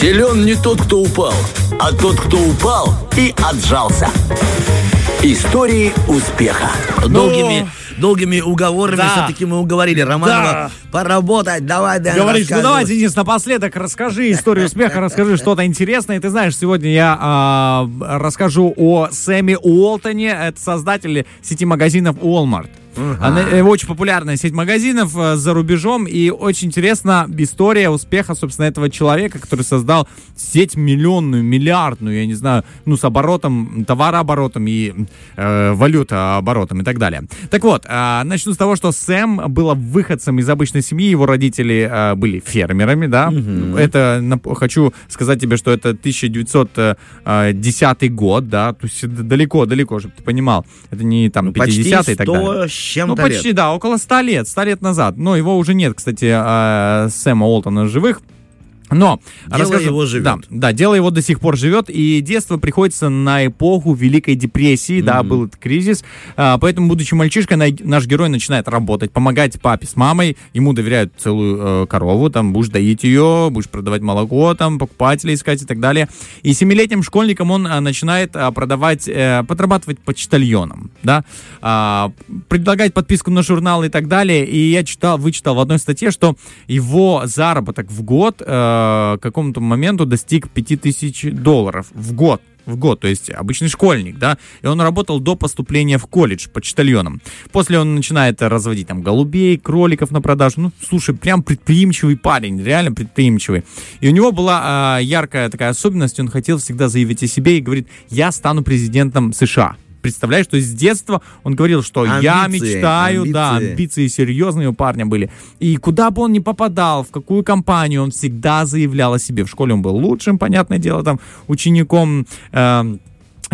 Силен не тот, кто упал, а тот, кто упал и отжался. Истории успеха. Долгими, долгими уговорами Да. все-таки мы уговорили Романова Да. поработать. Давай, да, Говоришь, ну давай. Денис, напоследок расскажи историю успеха, расскажи что-то интересное. Ты знаешь, сегодня я а, расскажу о Сэме Уолтоне, это создатель сети магазинов Walmart. Она, э, очень популярная сеть магазинов э, за рубежом, и очень интересна история успеха, собственно, этого человека, который создал сеть миллионную, миллиардную, я не знаю, ну, с оборотом, товарооборотом и э, валютооборотом и так далее. Так вот, э, начну с того, что Сэм был выходцем из обычной семьи, его родители э, были фермерами, да. Это, нап- хочу сказать тебе, что это 1910 год, да, то есть это далеко-далеко, чтобы ты понимал. Это не там Ну, почти 50 и так 100 далее. Чем-то Ну, почти, лет. да, около 100 лет, 100 лет назад. Но его уже нет, кстати, э, Сэма Уолтона живых. Но Дело его живет. Да, да, дело его до сих пор живет, и детство приходится на эпоху Великой депрессии, да, был этот кризис, А, поэтому, будучи мальчишкой, на- наш герой начинает работать, помогать папе с мамой, ему доверяют целую э, корову, там, будешь доить ее, будешь продавать молоко, там, покупателей искать и так далее. И семилетним школьником он а, начинает а, продавать, э, подрабатывать почтальоном, да, а, предлагать подписку на журнал и так далее, и я читал, вычитал в одной статье, что его заработок в год э, к какому-то моменту достиг 5000 долларов в год в год, то есть обычный школьник, да, и он работал до поступления в колледж почтальоном. После он начинает разводить там голубей, кроликов на продажу. Ну, слушай, прям предприимчивый парень, реально предприимчивый. И у него была а, яркая такая особенность, он хотел всегда заявить о себе и говорит, я стану президентом США. Представляешь, то есть с детства он говорил, что я Амбиции, мечтаю, да, амбиции. амбиции серьезные у парня были. И куда бы он ни попадал, в какую компанию, он всегда заявлял о себе. В школе он был лучшим, понятное дело, там, учеником, эм,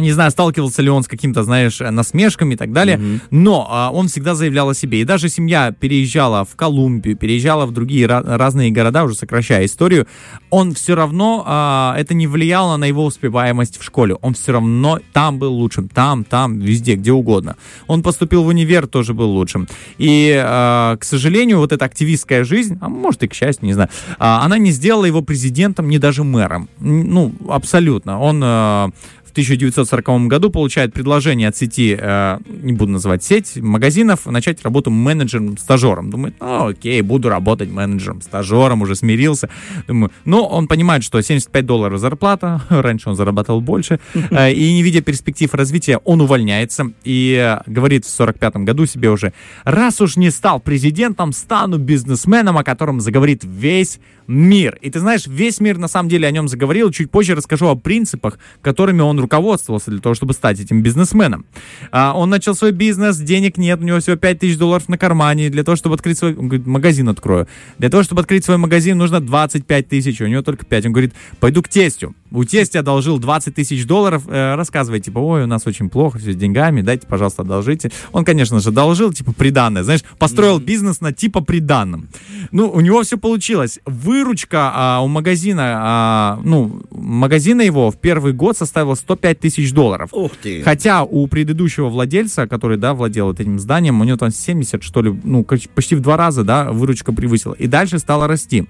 не знаю, сталкивался ли он с каким-то, знаешь, насмешками и так далее, но а, он всегда заявлял о себе. И даже семья переезжала в Колумбию, переезжала в другие ра- разные города, уже сокращая историю, он все равно, а, это не влияло на его успеваемость в школе. Он все равно там был лучшим, там, там, везде, где угодно. Он поступил в универ, тоже был лучшим. И, а, к сожалению, вот эта активистская жизнь, а может и к счастью, не знаю, а, она не сделала его президентом, не даже мэром. Ну, абсолютно. Он а, 1940 году получает предложение от сети, э, не буду называть сеть, магазинов, начать работу менеджером-стажером. Думает, ну окей, буду работать менеджером, стажером, уже смирился. Думаю, но он понимает, что 75 долларов зарплата, раньше он зарабатывал больше, э, и не видя перспектив развития, он увольняется и э, говорит в 45 году себе уже, раз уж не стал президентом, стану бизнесменом, о котором заговорит весь мир. И ты знаешь, весь мир на самом деле о нем заговорил. Чуть позже расскажу о принципах, которыми он руководствовался для того, чтобы стать этим бизнесменом. А, он начал свой бизнес, денег нет, у него всего 5 тысяч долларов на кармане. Для того, чтобы открыть свой... Он говорит, магазин открою. Для того, чтобы открыть свой магазин, нужно 25 тысяч, у него только 5. Он говорит, пойду к тестю. У тестя одолжил 20 тысяч долларов, э, рассказывай, типа, ой, у нас очень плохо все с деньгами, дайте, пожалуйста, одолжите. Он, конечно же, одолжил, типа, приданное, знаешь, построил бизнес на типа приданном. Ну, у него все получилось. Выручка а, у магазина, а, ну, магазина его в первый год составила 105 тысяч долларов. Ух ты. Хотя у предыдущего владельца, который, да, владел этим зданием, у него там 70, что ли, ну, почти в два раза, да, выручка превысила. И дальше стала расти.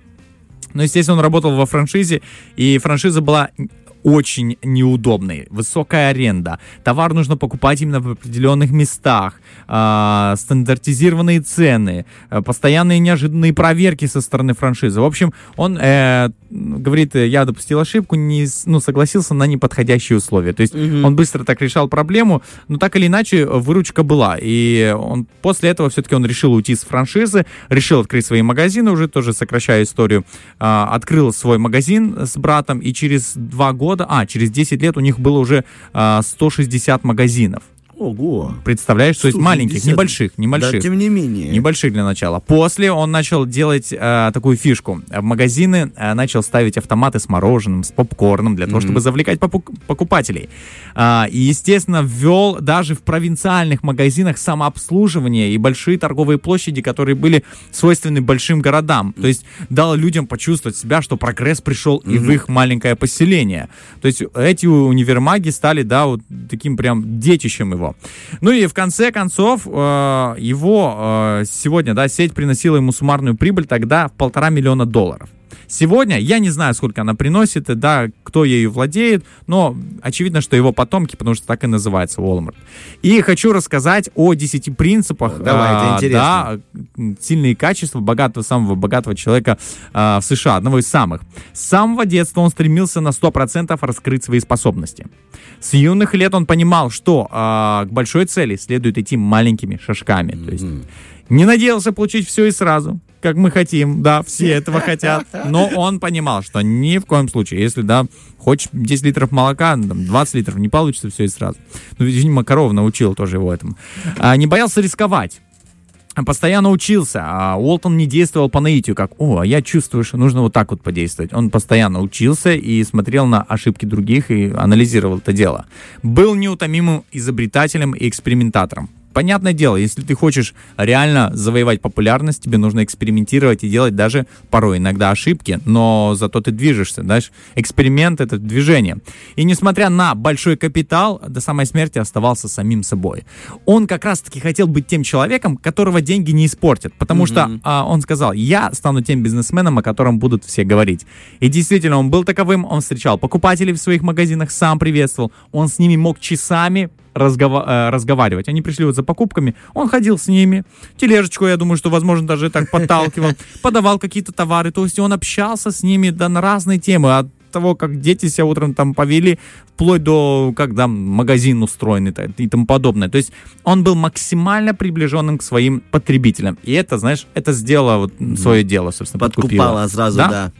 Но, естественно, он работал во франшизе, и франшиза была очень неудобной. Высокая аренда. Товар нужно покупать именно в определенных местах. а, стандартизированные цены. а, постоянные неожиданные проверки со стороны франшизы. В общем, он э, говорит, я допустил ошибку, не, ну, согласился на неподходящие условия. То есть он быстро так решал проблему, но так или иначе выручка была. И он, после этого все-таки он решил уйти с франшизы, решил открыть свои магазины, уже тоже сокращая историю, а, открыл свой магазин с братом, и через два года, а, через 10 лет у них было уже а, 160 магазинов. Ого. Представляешь, то есть 160. маленьких, небольших, Да, небольших. тем не менее. Небольших для начала. После он начал делать э, такую фишку. В магазины э, начал ставить автоматы с мороженым, с попкорном, для того, чтобы завлекать покупателей. А, и, естественно, ввел даже в провинциальных магазинах самообслуживание и большие торговые площади, которые были свойственны большим городам. То есть дал людям почувствовать себя, что прогресс пришел и в их маленькое поселение. То есть эти универмаги стали, да, вот таким прям детищем его. Ну и в конце концов, э, его э, сегодня, да, сеть приносила ему суммарную прибыль тогда в полтора миллиона долларов. Сегодня я не знаю, сколько она приносит, да, кто ею владеет, но очевидно, что его потомки, потому что так и называется Walmart. И хочу рассказать о 10 принципах. Давай, это а, интересно. Да, сильные качества богатого, самого богатого человека а, в США, одного из самых. С самого детства он стремился на 100% раскрыть свои способности. С юных лет он понимал, что а, к большой цели следует идти маленькими шажками. То есть не надеялся получить все и сразу, как мы хотим, да, все этого хотят. Но он понимал, что ни в коем случае, если, да, хочешь 10 литров молока, ну, там, 20 литров, не получится все и сразу. Ну, видимо, корова научил тоже его этому. А, не боялся рисковать постоянно учился, а Уолтон не действовал по наитию, как, о, а я чувствую, что нужно вот так вот подействовать. Он постоянно учился и смотрел на ошибки других и анализировал это дело. Был неутомимым изобретателем и экспериментатором. Понятное дело, если ты хочешь реально завоевать популярность, тебе нужно экспериментировать и делать даже порой иногда ошибки, но зато ты движешься, знаешь, эксперимент — это движение. И несмотря на большой капитал, до самой смерти оставался самим собой. Он как раз-таки хотел быть тем человеком, которого деньги не испортят, потому mm-hmm. что а, он сказал, я стану тем бизнесменом, о котором будут все говорить. И действительно, он был таковым, он встречал покупателей в своих магазинах, сам приветствовал, он с ними мог часами разгова- э, разговаривать. Они пришли вот за покупками, он ходил с ними, тележечку, я думаю, что, возможно, даже так подталкивал, подавал какие-то товары, то есть он общался с ними да, на разные темы, от того, как дети себя утром там повели, вплоть до, как там магазин устроен и тому подобное. То есть он был максимально приближенным к своим потребителям. И это, знаешь, это сделало вот свое дело, собственно, подкупало. Подкупало сразу, да. да.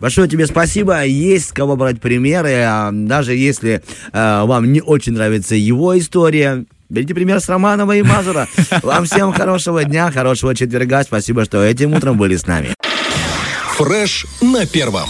Большое тебе спасибо. Есть с кого брать примеры. А, даже если э, вам не очень нравится его история, Берите пример с Романова и Мазура. Вам всем хорошего дня, хорошего четверга. Спасибо, что этим утром были с нами. Фреш на первом.